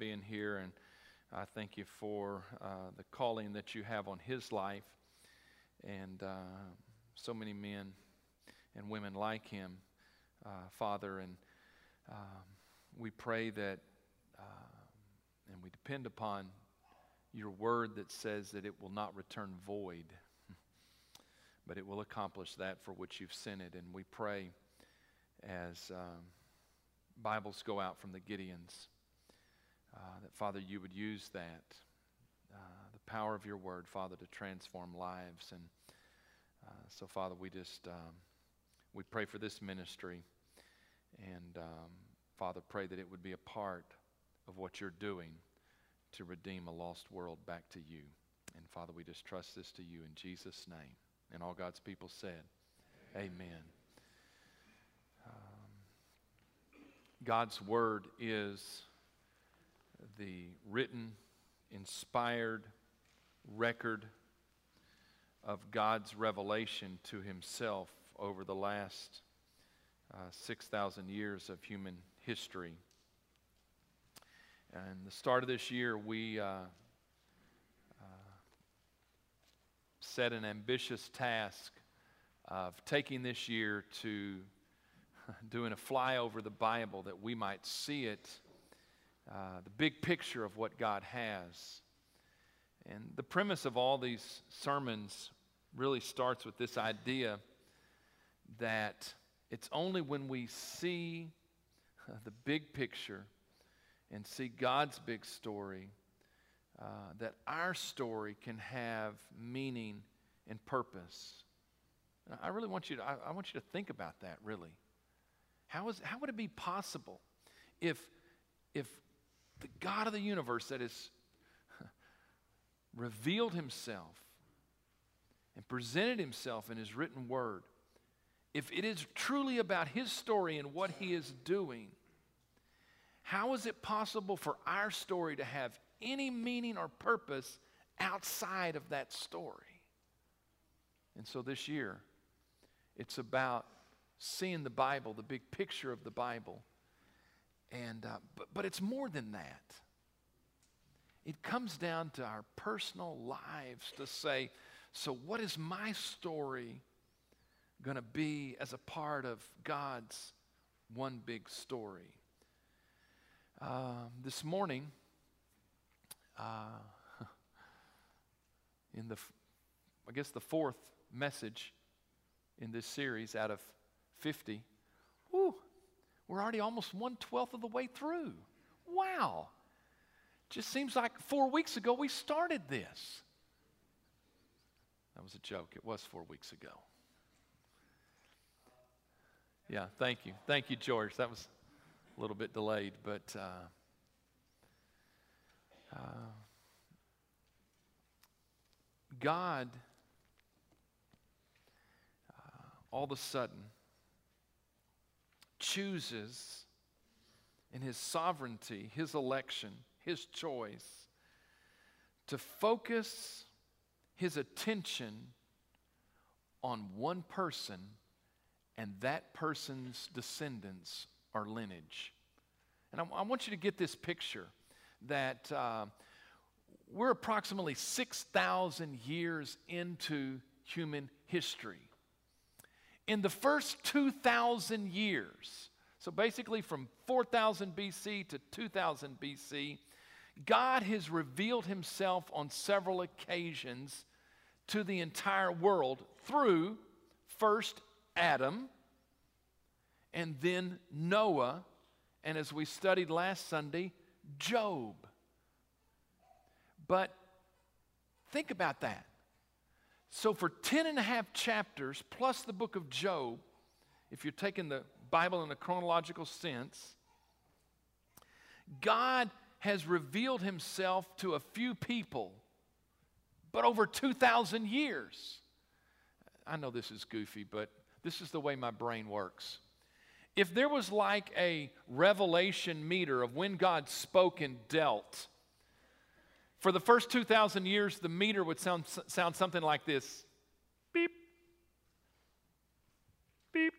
being here, and I thank you for uh, the calling that you have on his life, and uh, so many men and women like him, uh, Father. And um, we pray that, uh, and we depend upon your word that says that it will not return void, but it will accomplish that for which you've sent it. And we pray as um, Bibles go out from the Gideons, uh, that Father, you would use that, uh, the power of your word, Father, to transform lives. And uh, so, Father, we just um, we pray for this ministry, and um, Father, pray that it would be a part of what you're doing to redeem a lost world back to you. And Father, we just trust this to you in Jesus' name. And all God's people said, Amen. Amen. God's Word is the written, inspired record of God's revelation to Himself over the last uh, 6,000 years of human history. And the start of this year, we uh, uh, set an ambitious task of taking this year to doing a flyover the Bible that we might see it, uh, the big picture of what God has. And the premise of all these sermons really starts with this idea that it's only when we see the big picture and see God's big story uh, that our story can have meaning and purpose. And I really want you to, I, I want you to think about that, really. How, is, how would it be possible if, if the God of the universe that has revealed himself and presented himself in his written word, if it is truly about his story and what he is doing, how is it possible for our story to have any meaning or purpose outside of that story? And so this year, it's about seeing the Bible, the big picture of the Bible. And, uh, but, but it's more than that. It comes down to our personal lives to say, so what is my story going to be as a part of God's one big story? Uh, this morning, uh, in the, I guess the fourth message in this series out of 50. Whew, we're already almost one twelfth of the way through. Wow. Just seems like four weeks ago we started this. That was a joke. It was four weeks ago. Yeah, thank you. Thank you, George. That was a little bit delayed, but uh, uh, God, uh, all of a sudden, chooses in his sovereignty, his election, his choice to focus his attention on one person and that person's descendants or lineage. And I, I want you to get this picture that uh, we're approximately 6,000 years into human history in the first 2,000 years, so basically from 4000 BC to 2000 BC, God has revealed himself on several occasions to the entire world through first Adam and then Noah, and as we studied last Sunday, Job. But think about that. So, for 10 and a half chapters, plus the book of Job, if you're taking the Bible in a chronological sense, God has revealed himself to a few people, but over 2,000 years. I know this is goofy, but this is the way my brain works. If there was like a revelation meter of when God spoke and dealt, for the first 2,000 years, the meter would sound, sound something like this beep, beep.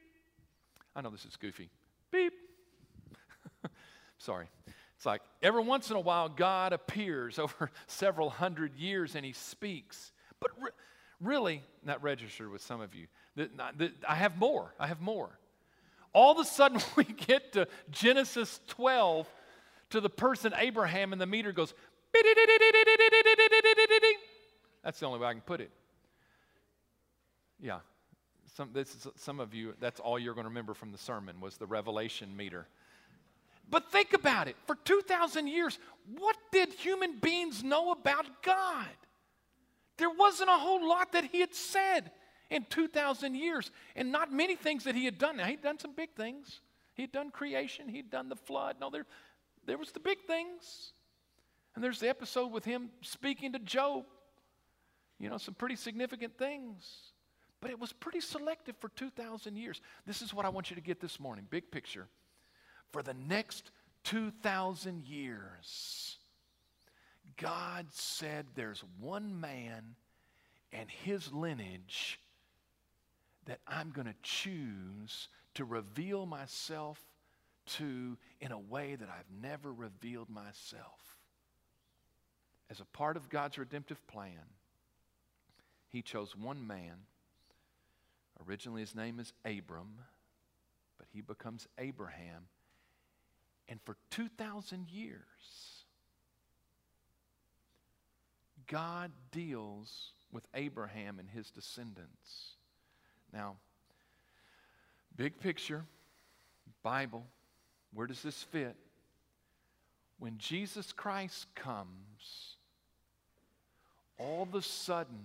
I know this is goofy. Beep. Sorry. It's like every once in a while, God appears over several hundred years and he speaks. But re- really, not registered with some of you. The, the, I have more. I have more. All of a sudden, we get to Genesis 12 to the person Abraham, and the meter goes. That's the only way I can put it. Yeah. Some, is, some of you, that's all you're going to remember from the sermon was the revelation meter. But think about it. For 2,000 years, what did human beings know about God? There wasn't a whole lot that he had said in 2,000 years, and not many things that he had done. Now, he'd done some big things. He'd done creation, he'd done the flood. No, there, there was the big things. And there's the episode with him speaking to Job. You know, some pretty significant things. But it was pretty selective for 2,000 years. This is what I want you to get this morning big picture for the next 2,000 years, God said there's one man and his lineage that I'm going to choose to reveal myself to in a way that I've never revealed myself. As a part of God's redemptive plan, he chose one man. Originally, his name is Abram, but he becomes Abraham and for 2,000 years, God deals with Abraham and his descendants. Now, big picture, Bible, where does this fit? When Jesus Christ comes, all of a sudden,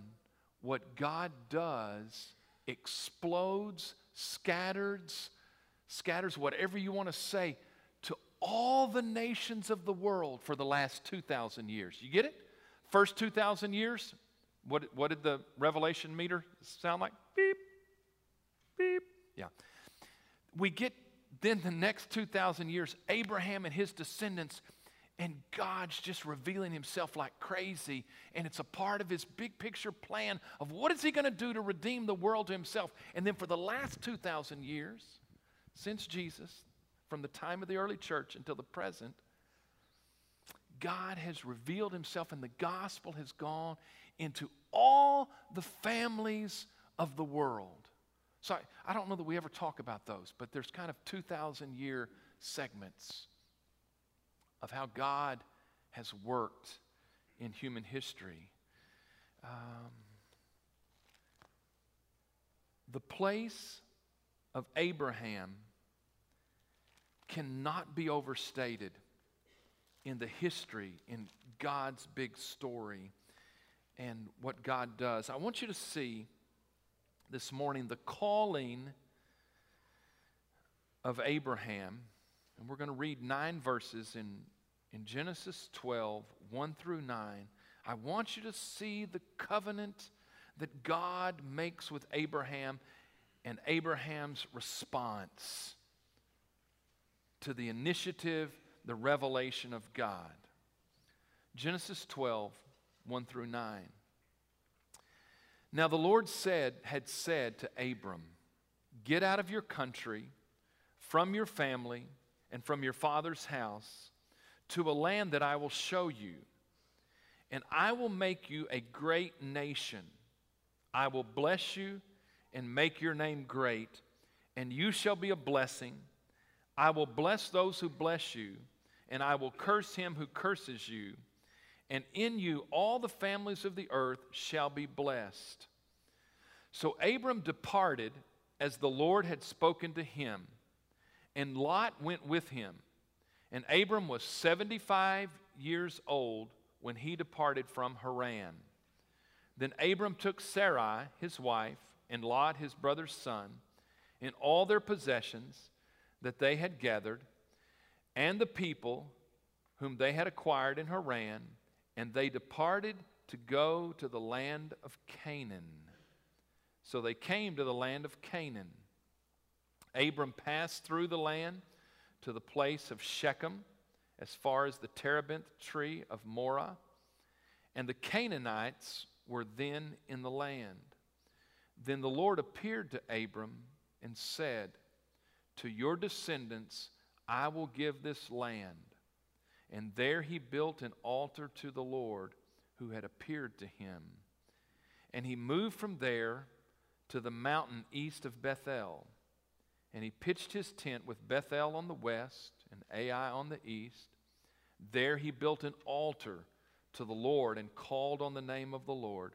what God does explodes, scatters, scatters, whatever you want to say, to all the nations of the world for the last 2,000 years. You get it? First 2,000 years, what, what did the revelation meter sound like? Beep, beep. Yeah. We get then the next 2,000 years, Abraham and his descendants, and God's just revealing himself like crazy. And it's a part of his big picture plan of what is he going to do to redeem the world to himself. And then for the last 2,000 years, since Jesus, from the time of the early church until the present, God has revealed himself and the gospel has gone into all the families of the world. So I, I don't know that we ever talk about those, but there's kind of 2,000 year segments of how God has worked in human history. Um, the place of Abraham cannot be overstated in the history, in God's big story, and what God does. I want you to see this morning the calling of Abraham. And we're going to read nine verses in, in Genesis 12, 1 through 9. I want you to see the covenant that God makes with Abraham and Abraham's response to the initiative, the revelation of God. Genesis 12, 1 through 9. Now the Lord said, had said to Abram, Get out of your country, from your family, and from your father's house, to a land that I will show you. And I will make you a great nation. I will bless you and make your name great, and you shall be a blessing. I will bless those who bless you, and I will curse him who curses you. And in you all the families of the earth shall be blessed. So Abram departed as the Lord had spoken to him, and Lot went with him. And Abram was 75 years old when he departed from Haran. Then Abram took Sarai, his wife, and Lot, his brother's son, and all their possessions that they had gathered, and the people whom they had acquired in Haran, and they departed to go to the land of Canaan. So they came to the land of Canaan. Abram passed through the land to the place of Shechem, as far as the terebinth tree of Moreh, and the Canaanites were then in the land. Then the Lord appeared to Abram and said, to your descendants I will give this land. And there he built an altar to the Lord who had appeared to him. And he moved from there to the mountain east of Bethel. And he pitched his tent with Bethel on the west and Ai on the east. There he built an altar to the Lord and called on the name of the Lord.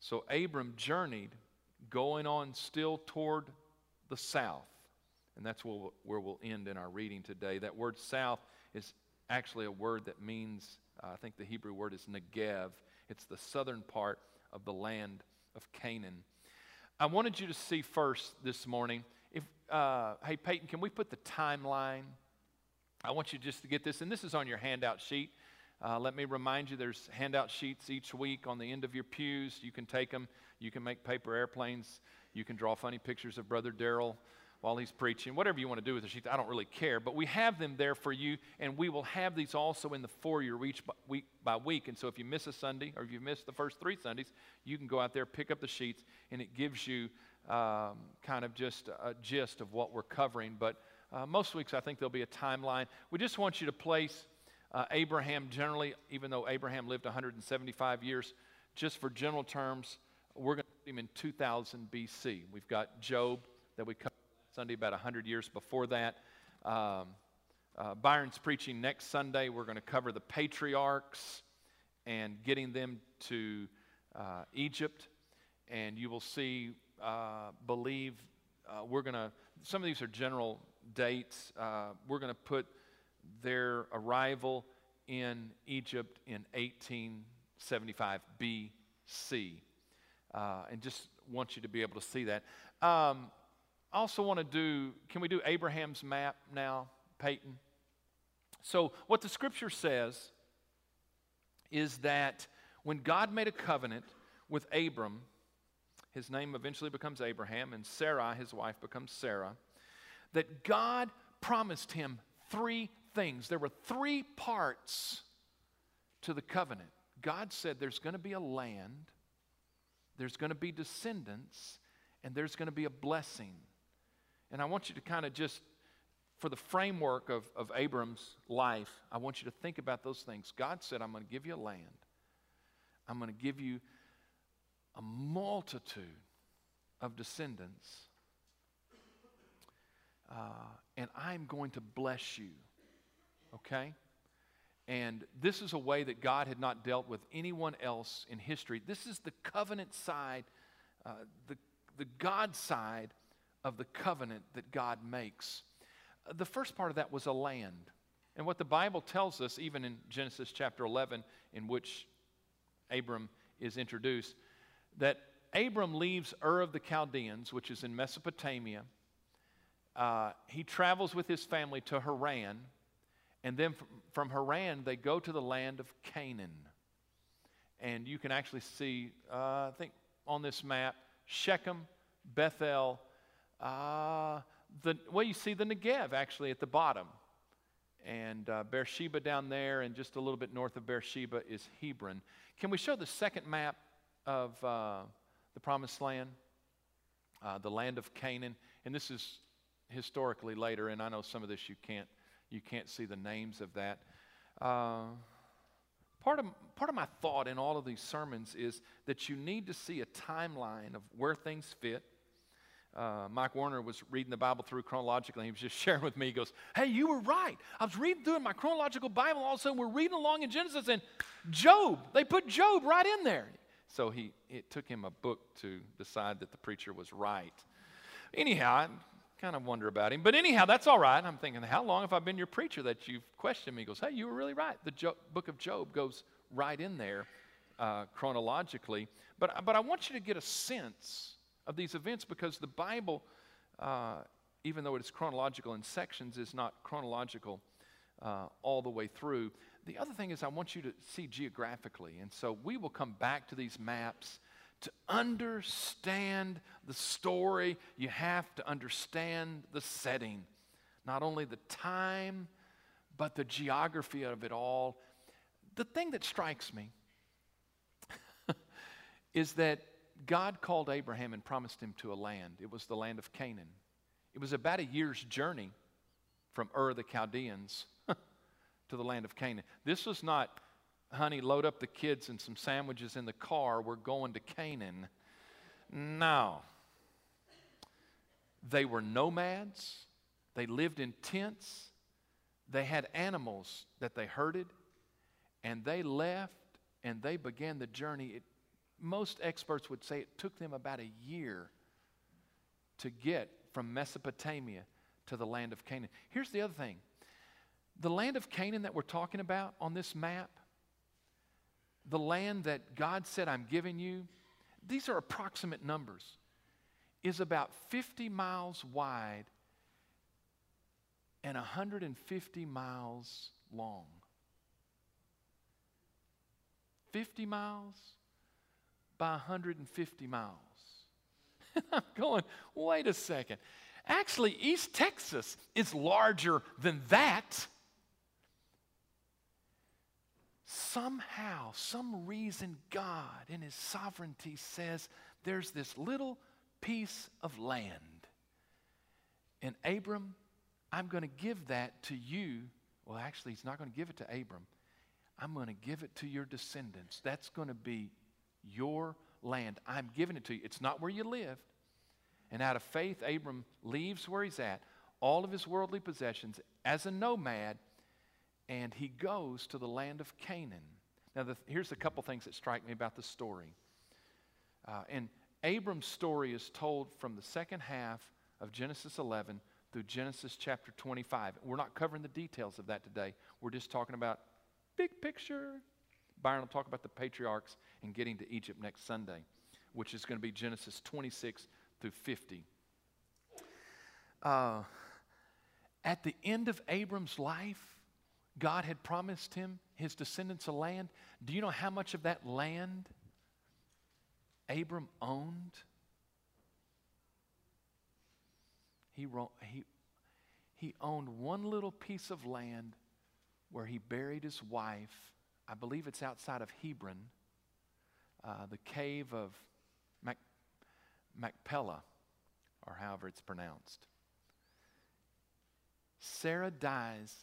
So Abram journeyed, going on still toward the south. And that's where we'll end in our reading today. That word south is actually a word that means, uh, I think the Hebrew word is Negev. It's the southern part of the land of Canaan. I wanted you to see first this morning. Uh, hey Peyton, can we put the timeline? I want you just to get this, and this is on your handout sheet. Uh, let me remind you, there's handout sheets each week on the end of your pews. You can take them. You can make paper airplanes. You can draw funny pictures of Brother Daryl while he's preaching, whatever you want to do with the sheets, I don't really care. But we have them there for you, and we will have these also in the foyer each week by week. And so if you miss a Sunday, or if you miss the first three Sundays, you can go out there, pick up the sheets, and it gives you um, kind of just a gist of what we're covering. But uh, most weeks, I think there'll be a timeline. We just want you to place uh, Abraham generally, even though Abraham lived 175 years, just for general terms, we're going to put him in 2000 BC. We've got Job that we covered Sunday, about 100 years before that. Um, uh, Byron's preaching next Sunday. We're going to cover the patriarchs and getting them to uh, Egypt. And you will see, uh, believe, uh, we're going to, some of these are general dates. Uh, we're going to put their arrival in Egypt in 1875 BC. Uh, and just want you to be able to see that. Um, I also want to do, can we do Abraham's map now, Peyton? So, what the scripture says is that when God made a covenant with Abram, his name eventually becomes Abraham, and Sarai, his wife, becomes Sarah, that God promised him three things. There were three parts to the covenant. God said there's going to be a land, there's going to be descendants, and there's going to be a blessing. And I want you to kind of just, for the framework of, of Abram's life, I want you to think about those things. God said, I'm going to give you a land, I'm going to give you a multitude of descendants, uh, and I'm going to bless you. Okay? And this is a way that God had not dealt with anyone else in history. This is the covenant side, uh, the, the God side of the covenant that God makes. The first part of that was a land. And what the Bible tells us, even in Genesis chapter 11, in which Abram is introduced, that Abram leaves Ur of the Chaldeans, which is in Mesopotamia. Uh, he travels with his family to Haran, and then from, Haran, they go to the land of Canaan. And you can actually see, uh, I think on this map, Shechem, Bethel, uh, the, well, you see the Negev actually at the bottom. And uh, Beersheba down there, and just a little bit north of Beersheba is Hebron. Can we show the second map of uh, the Promised Land? Uh, the land of Canaan. And this is historically later, and I know some of this you can't, you can't see the names of that. Uh, part, of, part of my thought in all of these sermons is that you need to see a timeline of where things fit uh, Mike Warner was reading the Bible through chronologically. He was just sharing with me. He goes, Hey, you were right. I was reading through my chronological Bible. All of a sudden, we're reading along in Genesis, and Job, they put Job right in there. So he, it took him a book to decide that the preacher was right. Anyhow, I kind of wonder about him. But anyhow, that's all right. I'm thinking, How long have I been your preacher that you've questioned me? He goes, Hey, you were really right. The jo- book of Job goes right in there uh, chronologically. But, but I want you to get a sense of these events because the Bible, uh, even though it is chronological in sections, is not chronological uh, all the way through. The other thing is, I want you to see geographically. And so we will come back to these maps. To understand the story, you have to understand the setting, not only the time, but the geography of it all. The thing that strikes me is that God called Abraham and promised him to a land. It was the land of Canaan. It was about a year's journey from Ur the Chaldeans to the land of Canaan. This was not, honey, load up the kids and some sandwiches in the car. We're going to Canaan. No. They were nomads, they lived in tents, they had animals that they herded, and they left and they began the journey. It, most experts would say it took them about a year to get from Mesopotamia to the land of Canaan. Here's the other thing the land of Canaan that we're talking about on this map, the land that God said, I'm giving you, these are approximate numbers, is about 50 miles wide and 150 miles long. 50 miles by 150 miles. I'm going, wait a second. Actually, East Texas is larger than that. Somehow, some reason, God in His sovereignty says there's this little piece of land. And Abram, I'm going to give that to you. Well, actually, He's not going to give it to Abram. I'm going to give it to your descendants. That's going to be your land. I'm giving it to you. It's not where you live. And out of faith, Abram leaves where he's at, all of his worldly possessions, as a nomad, and he goes to the land of Canaan. Now, the, here's a couple things that strike me about the story. Uh, and Abram's story is told from the second half of Genesis 11 through Genesis chapter 25. We're not covering the details of that today. We're just talking about big picture. Byron will talk about the patriarchs and getting to Egypt next Sunday, which is going to be Genesis 26 through 50. Uh, at the end of Abram's life, God had promised him, his descendants, a land. Do you know how much of that land Abram owned? He, he, he owned one little piece of land where he buried his wife. I believe it's outside of Hebron, uh, the cave of Mac, Machpelah, or however it's pronounced. Sarah dies,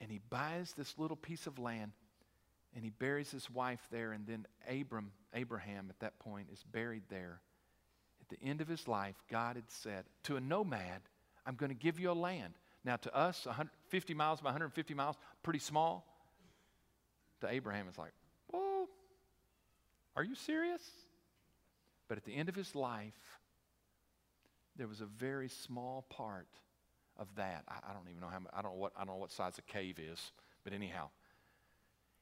and he buys this little piece of land, and he buries his wife there, and then Abram, Abraham at that point, is buried there. At the end of his life, God had said, To a nomad, I'm going to give you a land. Now, to us, 50 miles by 150 miles, pretty small. To Abraham, it's like, Whoa, are you serious? But at the end of his life, there was a very small part of that. I, I don't even know how. I don't know what. I don't know what size a cave is. But anyhow,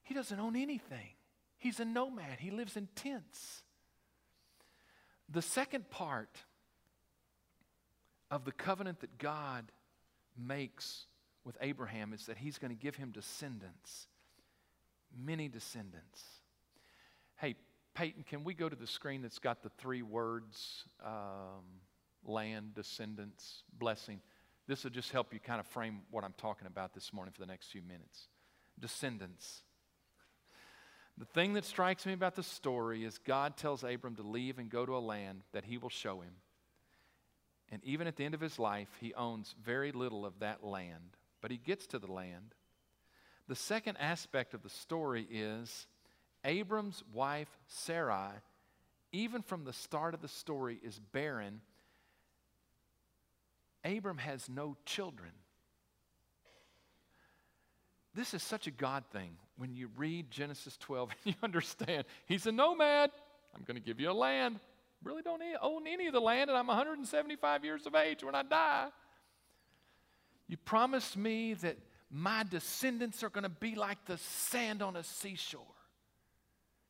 he doesn't own anything. He's a nomad. He lives in tents. The second part of the covenant that God makes with Abraham is that he's going to give him descendants, many descendants. Hey, Peyton, can we go to the screen that's got the three words um, land, descendants, blessing? This will just help you kind of frame what I'm talking about this morning for the next few minutes. Descendants. The thing that strikes me about the story is God tells Abram to leave and go to a land that he will show him. And even at the end of his life, he owns very little of that land, but he gets to the land. The second aspect of the story is Abram's wife, Sarai, even from the start of the story, is barren. Abram has no children. This is such a God thing. When you read Genesis 12 and you understand, he's a nomad. I'm going to give you a land. Really don't own any of the land, and I'm 175 years of age when I die. You promised me that my descendants are going to be like the sand on a seashore.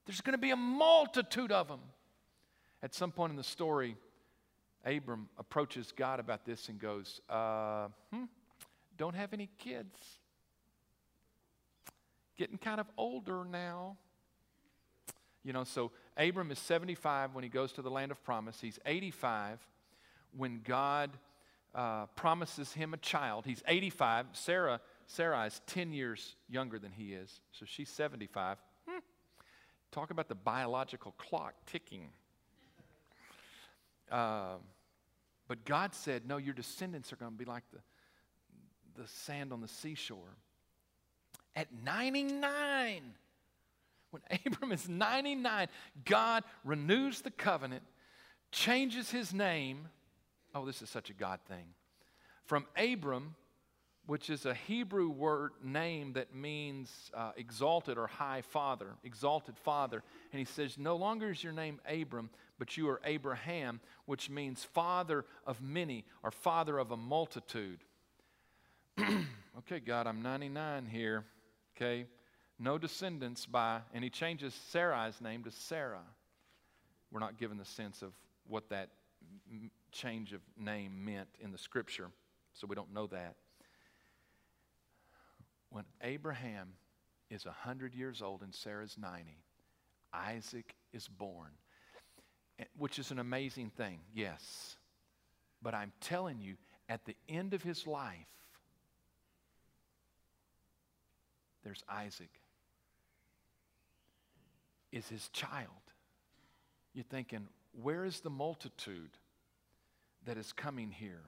There's going to be a multitude of them. At some point in the story, Abram approaches God about this and goes, uh, hmm, Don't have any kids. Getting kind of older now. You know, so Abram is 75 when he goes to the land of promise. He's 85 when God uh, promises him a child. He's 85. Sarah, Sarah is 10 years younger than he is, so she's 75. Talk about the biological clock ticking. Uh, but God said, No, your descendants are going to be like the, the sand on the seashore. At 99. When Abram is 99, God renews the covenant, changes his name. Oh, this is such a God thing. From Abram, which is a Hebrew word name that means uh, exalted or high father, exalted father. And he says, No longer is your name Abram, but you are Abraham, which means father of many or father of a multitude. okay, God, I'm 99 here. Okay, no descendants by, and he changes Sarai's name to Sarah. We're not given the sense of what that change of name meant in the scripture, so we don't know that. When Abraham is 100 years old and Sarah's 90, Isaac is born, which is an amazing thing, yes. But I'm telling you, at the end of his life, there's Isaac, is his child. You're thinking, where is the multitude that is coming here?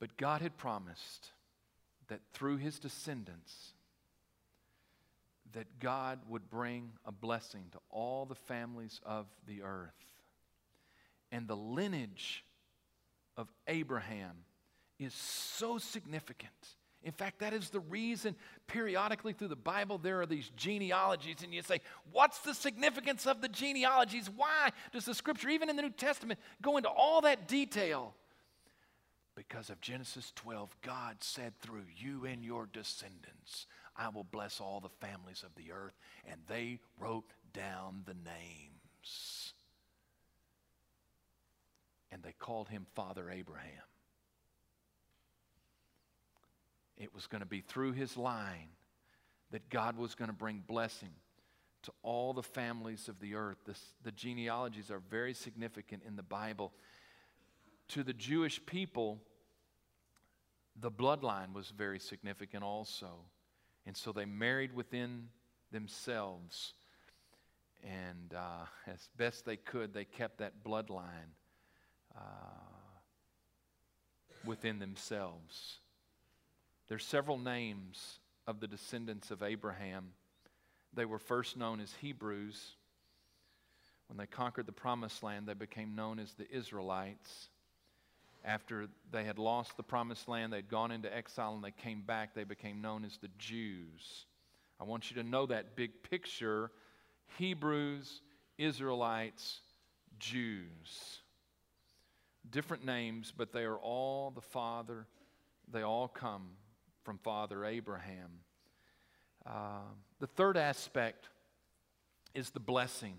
But God had promised that through his descendants, that God would bring a blessing to all the families of the earth. And the lineage of Abraham is so significant. In fact, that is the reason periodically through the Bible there are these genealogies, and you say, What's the significance of the genealogies? Why does the scripture, even in the New Testament, go into all that detail? Because of Genesis 12, God said, Through you and your descendants, I will bless all the families of the earth. And they wrote down the names. And they called him Father Abraham. It was going to be through his line that God was going to bring blessing to all the families of the earth. This, the genealogies are very significant in the Bible to the Jewish people, the bloodline was very significant also. And so they married within themselves. And uh, as best they could, they kept that bloodline uh, within themselves. There's several names of the descendants of Abraham. They were first known as Hebrews. When they conquered the promised land, they became known as the Israelites after they had lost the promised land, they'd gone into exile and they came back, they became known as the Jews. I want you to know that big picture Hebrews, Israelites, Jews. Different names, but they are all the Father, they all come from Father Abraham. Uh, the third aspect is the blessing.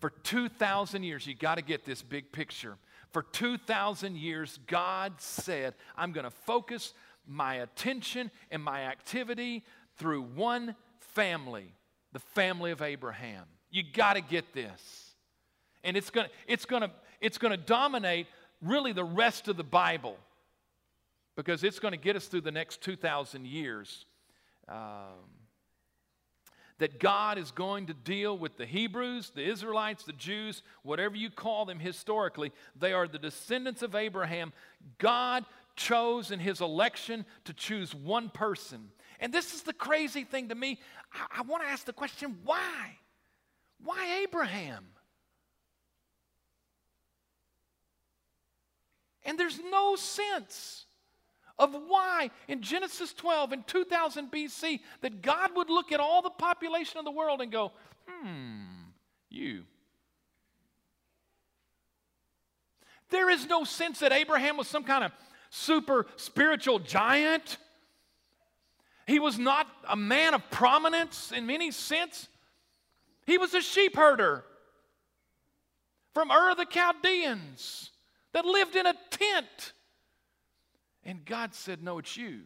For 2,000 years, you got to get this big picture. For 2,000 years, God said, I'm going to focus my attention and my activity through one family, the family of Abraham. You got to get this. And it's going to it's going to it's going to dominate really the rest of the Bible because it's going to get us through the next 2,000 years. Um, that God is going to deal with the Hebrews, the Israelites, the Jews, whatever you call them historically. They are the descendants of Abraham. God chose in his election to choose one person. And this is the crazy thing to me. I, I want to ask the question why? Why Abraham? And there's no sense of why in Genesis 12 in 2000 BC that God would look at all the population of the world and go, hmm, you. There is no sense that Abraham was some kind of super spiritual giant. He was not a man of prominence in any sense. He was a sheep herder from Ur the Chaldeans that lived in a tent and God said, No, it's you.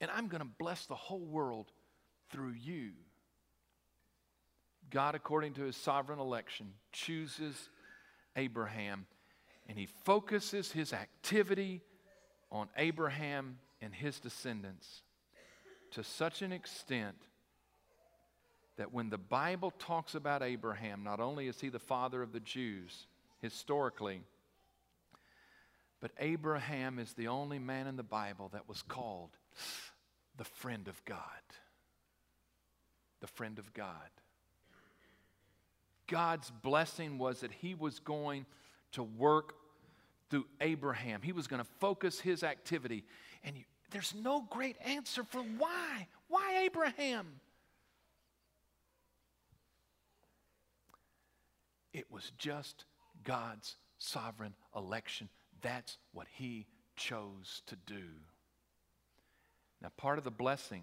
And I'm going to bless the whole world through you. God, according to his sovereign election, chooses Abraham and he focuses his activity on Abraham and his descendants to such an extent that when the Bible talks about Abraham, not only is he the father of the Jews historically, But Abraham is the only man in the Bible that was called the friend of God. The friend of God. God's blessing was that he was going to work through Abraham. He was going to focus his activity. And you, there's no great answer for why. Why Abraham? It was just God's sovereign election. That's what he chose to do. Now, part of the blessing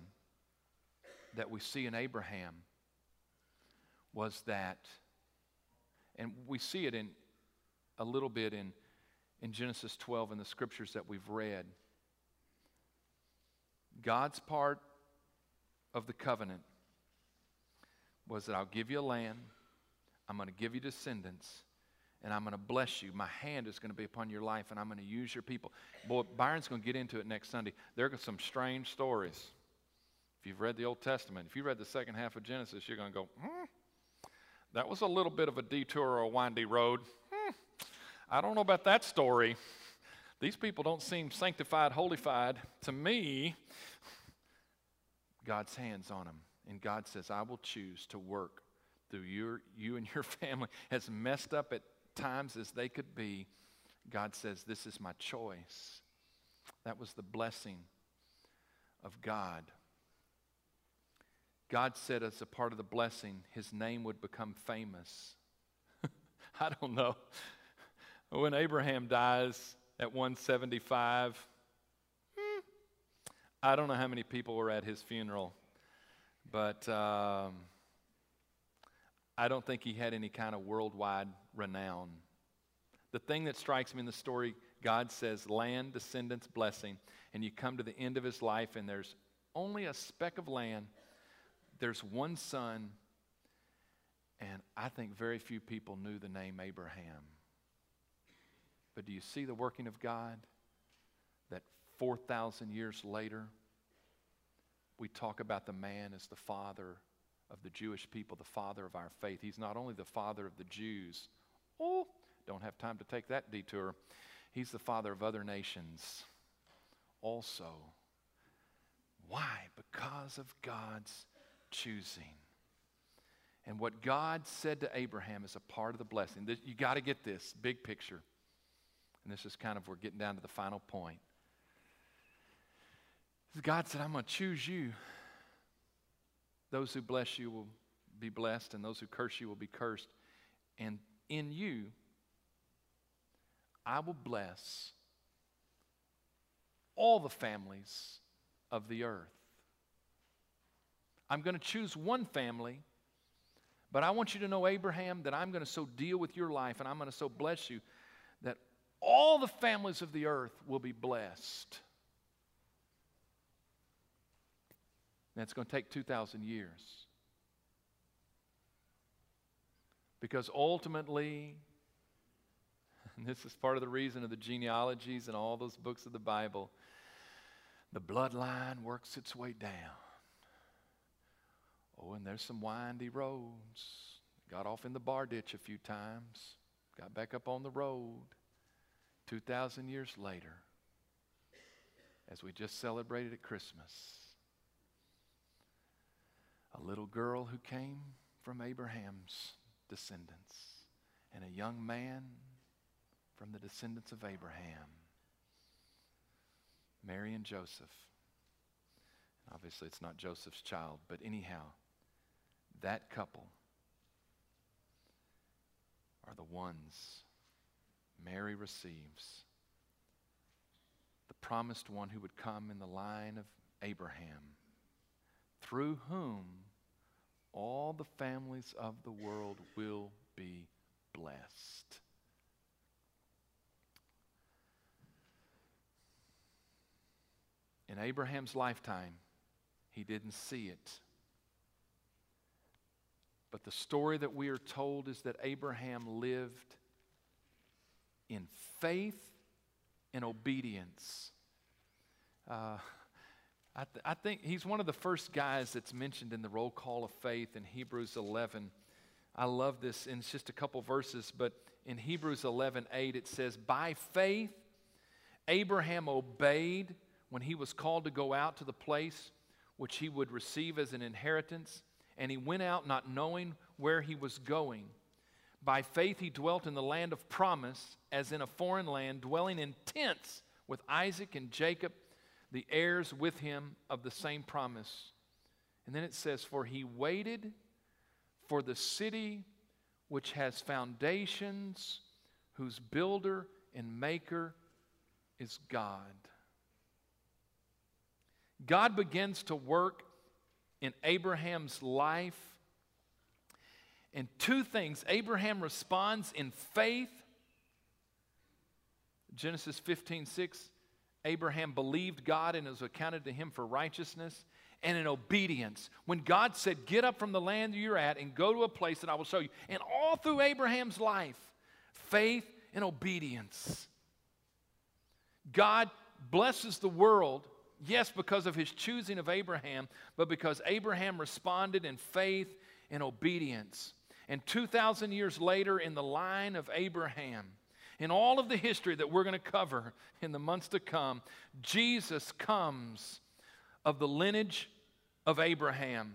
that we see in Abraham was that, and we see it in a little bit in, in Genesis 12 in the scriptures that we've read. God's part of the covenant was that I'll give you a land, I'm going to give you descendants, and I'm going to bless you. My hand is going to be upon your life, and I'm going to use your people. Boy, Byron's going to get into it next Sunday. There are some strange stories. If you've read the Old Testament, if you read the second half of Genesis, you're going to go, hmm, that was a little bit of a detour or a windy road. Hmm, I don't know about that story. These people don't seem sanctified, holified. To me, God's hands on them. And God says, I will choose to work through your, you and your family, as messed up at times as they could be. God says, This is my choice. That was the blessing of God. God said, as a part of the blessing, his name would become famous. I don't know. When Abraham dies at 175, hmm, I don't know how many people were at his funeral, but um, I don't think he had any kind of worldwide renown. The thing that strikes me in the story, God says, land, descendants, blessing, and you come to the end of his life, and there's only a speck of land. There's one son, and I think very few people knew the name Abraham. But do you see the working of God? That 4,000 years later, we talk about the man as the father of the Jewish people, the father of our faith. He's not only the father of the Jews. Oh, don't have time to take that detour. He's the father of other nations also. Why? Because of God's choosing. And what God said to Abraham is a part of the blessing. You got to get this big picture. And this is kind of, we're getting down to the final point. God said, I'm going to choose you. Those who bless you will be blessed, and those who curse you will be cursed. And in you, I will bless all the families of the earth. I'm going to choose one family, but I want you to know, Abraham, that I'm going to so deal with your life and I'm going to so bless you that all the families of the earth will be blessed. That's going to take 2,000 years. Because ultimately, and this is part of the reason of the genealogies and all those books of the Bible, the bloodline works its way down. Oh, and there's some windy roads. Got off in the bar ditch a few times, got back up on the road. 2,000 years later, as we just celebrated at Christmas, a little girl who came from Abraham's descendants and a young man from the descendants of Abraham, Mary and Joseph. Obviously, it's not Joseph's child, but anyhow, that couple are the ones Mary receives the promised one who would come in the line of Abraham, through whom all the families of the world will be blessed. In Abraham's lifetime, he didn't see it. But the story that we are told is that Abraham lived in faith and obedience. Uh, I, th- I, think he's one of the first guys that's mentioned in the roll call of faith in Hebrews 11. I love this, and it's just a couple verses, but in Hebrews 11 8, it says, By faith, Abraham obeyed when he was called to go out to the place which he would receive as an inheritance, and he went out not knowing where he was going. By faith, he dwelt in the land of promise, as in a foreign land, dwelling in tents with Isaac and Jacob, the heirs with him of the same promise. And then it says, For he waited for the city which has foundations, whose builder and maker is God. God begins to work in Abraham's life. And two things Abraham responds in faith. Genesis 15 6, Abraham believed God and it was accounted to him for righteousness and in obedience. When God said, Get up from the land you're at and go to a place that I will show you. And all through Abraham's life, faith and obedience. God blesses the world, yes, because of his choosing of Abraham, but because Abraham responded in faith and obedience. And 2,000 years later, in the line of Abraham, in all of the history that we're going to cover in the months to come, Jesus comes of the lineage of Abraham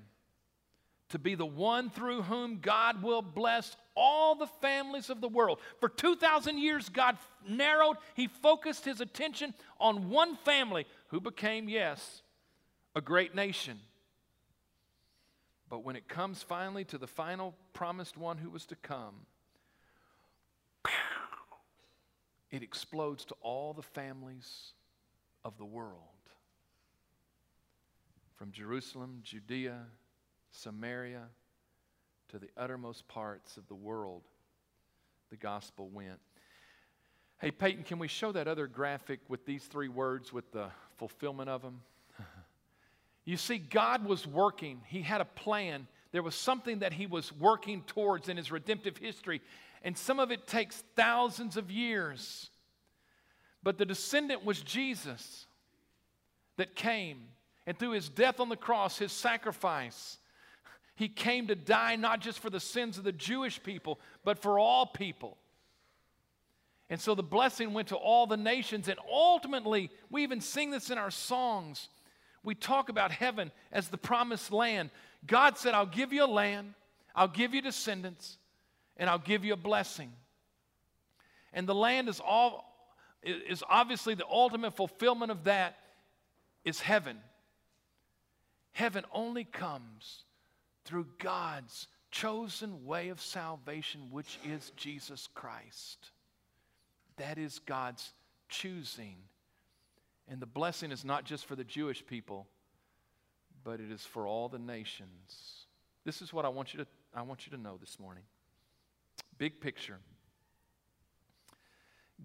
to be the one through whom God will bless all the families of the world. For 2,000 years, God narrowed, He focused His attention on one family who became, yes, a great nation. But when it comes finally to the final promised one who was to come, it explodes to all the families of the world. From Jerusalem, Judea, Samaria, to the uttermost parts of the world, the gospel went. Hey, Peyton, can we show that other graphic with these three words with the fulfillment of them? you see, God was working, He had a plan. There was something that He was working towards in His redemptive history, and some of it takes thousands of years. But the descendant was Jesus that came, and through His death on the cross, His sacrifice, he came to die not just for the sins of the Jewish people, but for all people. And so the blessing went to all the nations. And ultimately, we even sing this in our songs. We talk about heaven as the promised land. God said, I'll give you a land, I'll give you descendants, and I'll give you a blessing. And the land is all is obviously the ultimate fulfillment of that is heaven. Heaven only comes through God's chosen way of salvation, which is Jesus Christ. That is God's choosing. And the blessing is not just for the Jewish people, but it is for all the nations. This is what I want you to, I want you to know this morning. Big picture.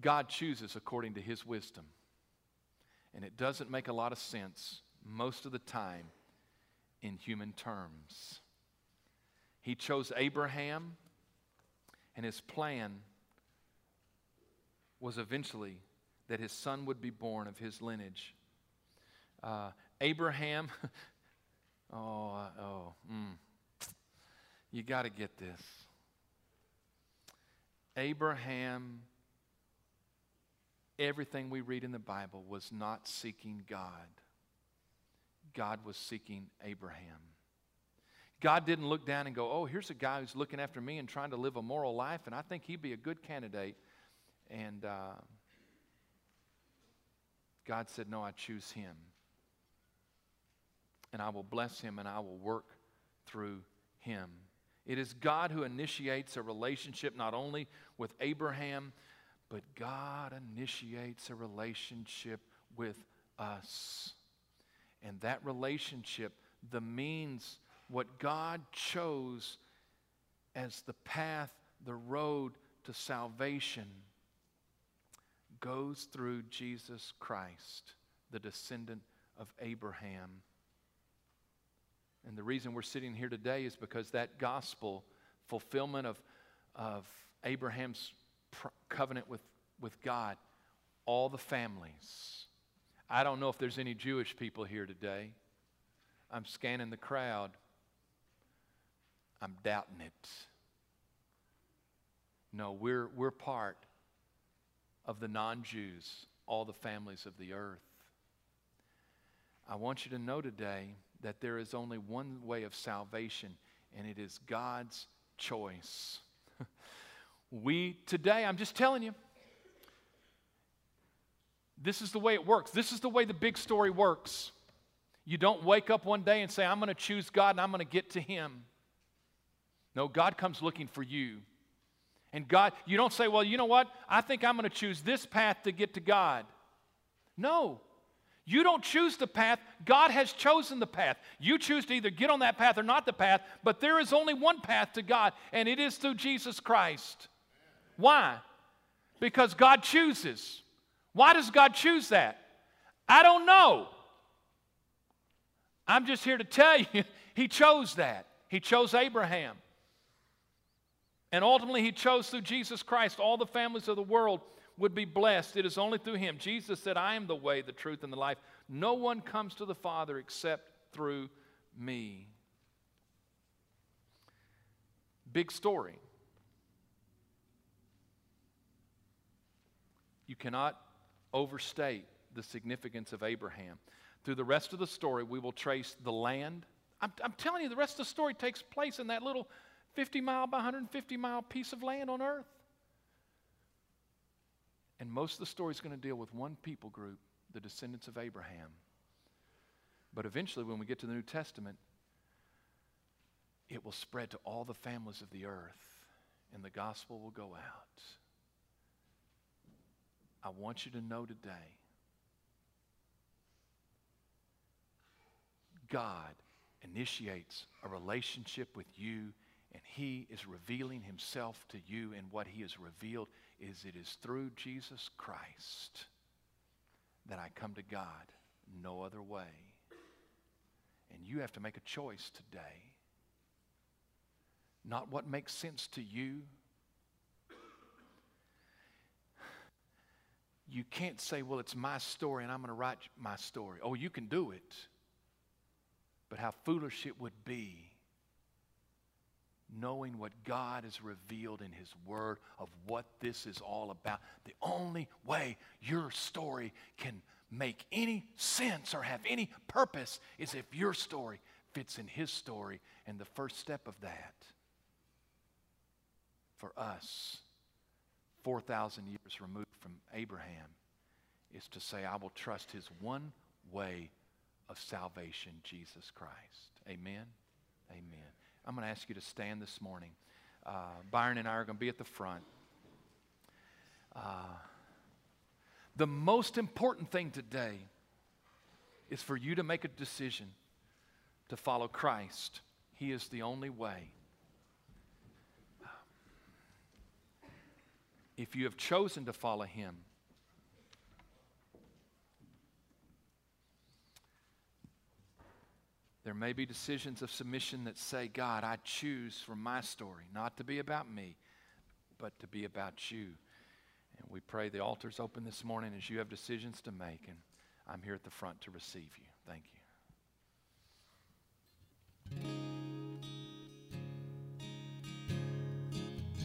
God chooses according to his wisdom. And it doesn't make a lot of sense most of the time in human terms. He chose Abraham, and his plan was eventually that his son would be born of his lineage. Uh, Abraham, oh, uh, oh, mm, you got to get this. Abraham, everything we read in the Bible was not seeking God, God was seeking Abraham. God didn't look down and go, oh, here's a guy who's looking after me and trying to live a moral life, and I think he'd be a good candidate. And uh, God said, no, I choose him. And I will bless him and I will work through him. It is God who initiates a relationship not only with Abraham, but God initiates a relationship with us. And that relationship, the means what God chose as the path, the road to salvation, goes through Jesus Christ, the descendant of Abraham. And the reason we're sitting here today is because that gospel fulfillment of, of Abraham's pr- covenant with, with God, all the families. I don't know if there's any Jewish people here today. I'm scanning the crowd. I'm doubting it. No, we're, we're part of the non Jews. all the families of the earth. I want you to know today that there is only one way of salvation, and it is God's choice. we today, I'm just telling you, this is the way it works. This is the way the big story works. You don't wake up one day and say, I'm going to choose God and I'm going to get to Him. No, God comes looking for you. And God, you don't say, well, you know what? I think I'm going to choose this path to get to God. No. You don't choose the path. God has chosen the path. You choose to either get on that path or not the path, but there is only one path to God, and it is through Jesus Christ. Why? Because God chooses. Why does God choose that? I don't know. I'm just here to tell you, He chose that. He chose Abraham. And ultimately, He chose through Jesus Christ, all the families of the world would be blessed. It is only through Him. Jesus said, I am the way, the truth, and the life. No one comes to the Father except through me. Big story. You cannot overstate the significance of Abraham. Through the rest of the story, we will trace the land. I'm, I'm telling you, the rest of the story takes place in that little 50 mile by 150 mile piece of land on earth. And most of the story is going to deal with one people group, the descendants of Abraham. But eventually, when we get to the New Testament, it will spread to all the families of the earth, and the gospel will go out. I want you to know today God initiates a relationship with you and he is revealing himself to you and what he has revealed is it is through Jesus Christ that I come to God no other way and you have to make a choice today not what makes sense to you you can't say, well, it's my story and I'm going to write my story. Oh, you can do it. But how foolish it would be knowing what God has revealed in His Word of what this is all about. The only way your story can make any sense or have any purpose is if your story fits in His story. And the first step of that for us 4,000 years removed from Abraham is to say, I will trust his one way of salvation, Jesus Christ. Amen? Amen. I'm going to ask you to stand this morning. Uh, Byron and I are going to be at the front. Uh, the most important thing today is for you to make a decision to follow Christ. He is the only way. if you have chosen to follow him, there may be decisions of submission that say, God, I choose for my story not to be about me, but to be about you. And we pray the altar's open this morning as you have decisions to make, and I'm here at the front to receive you. Thank you.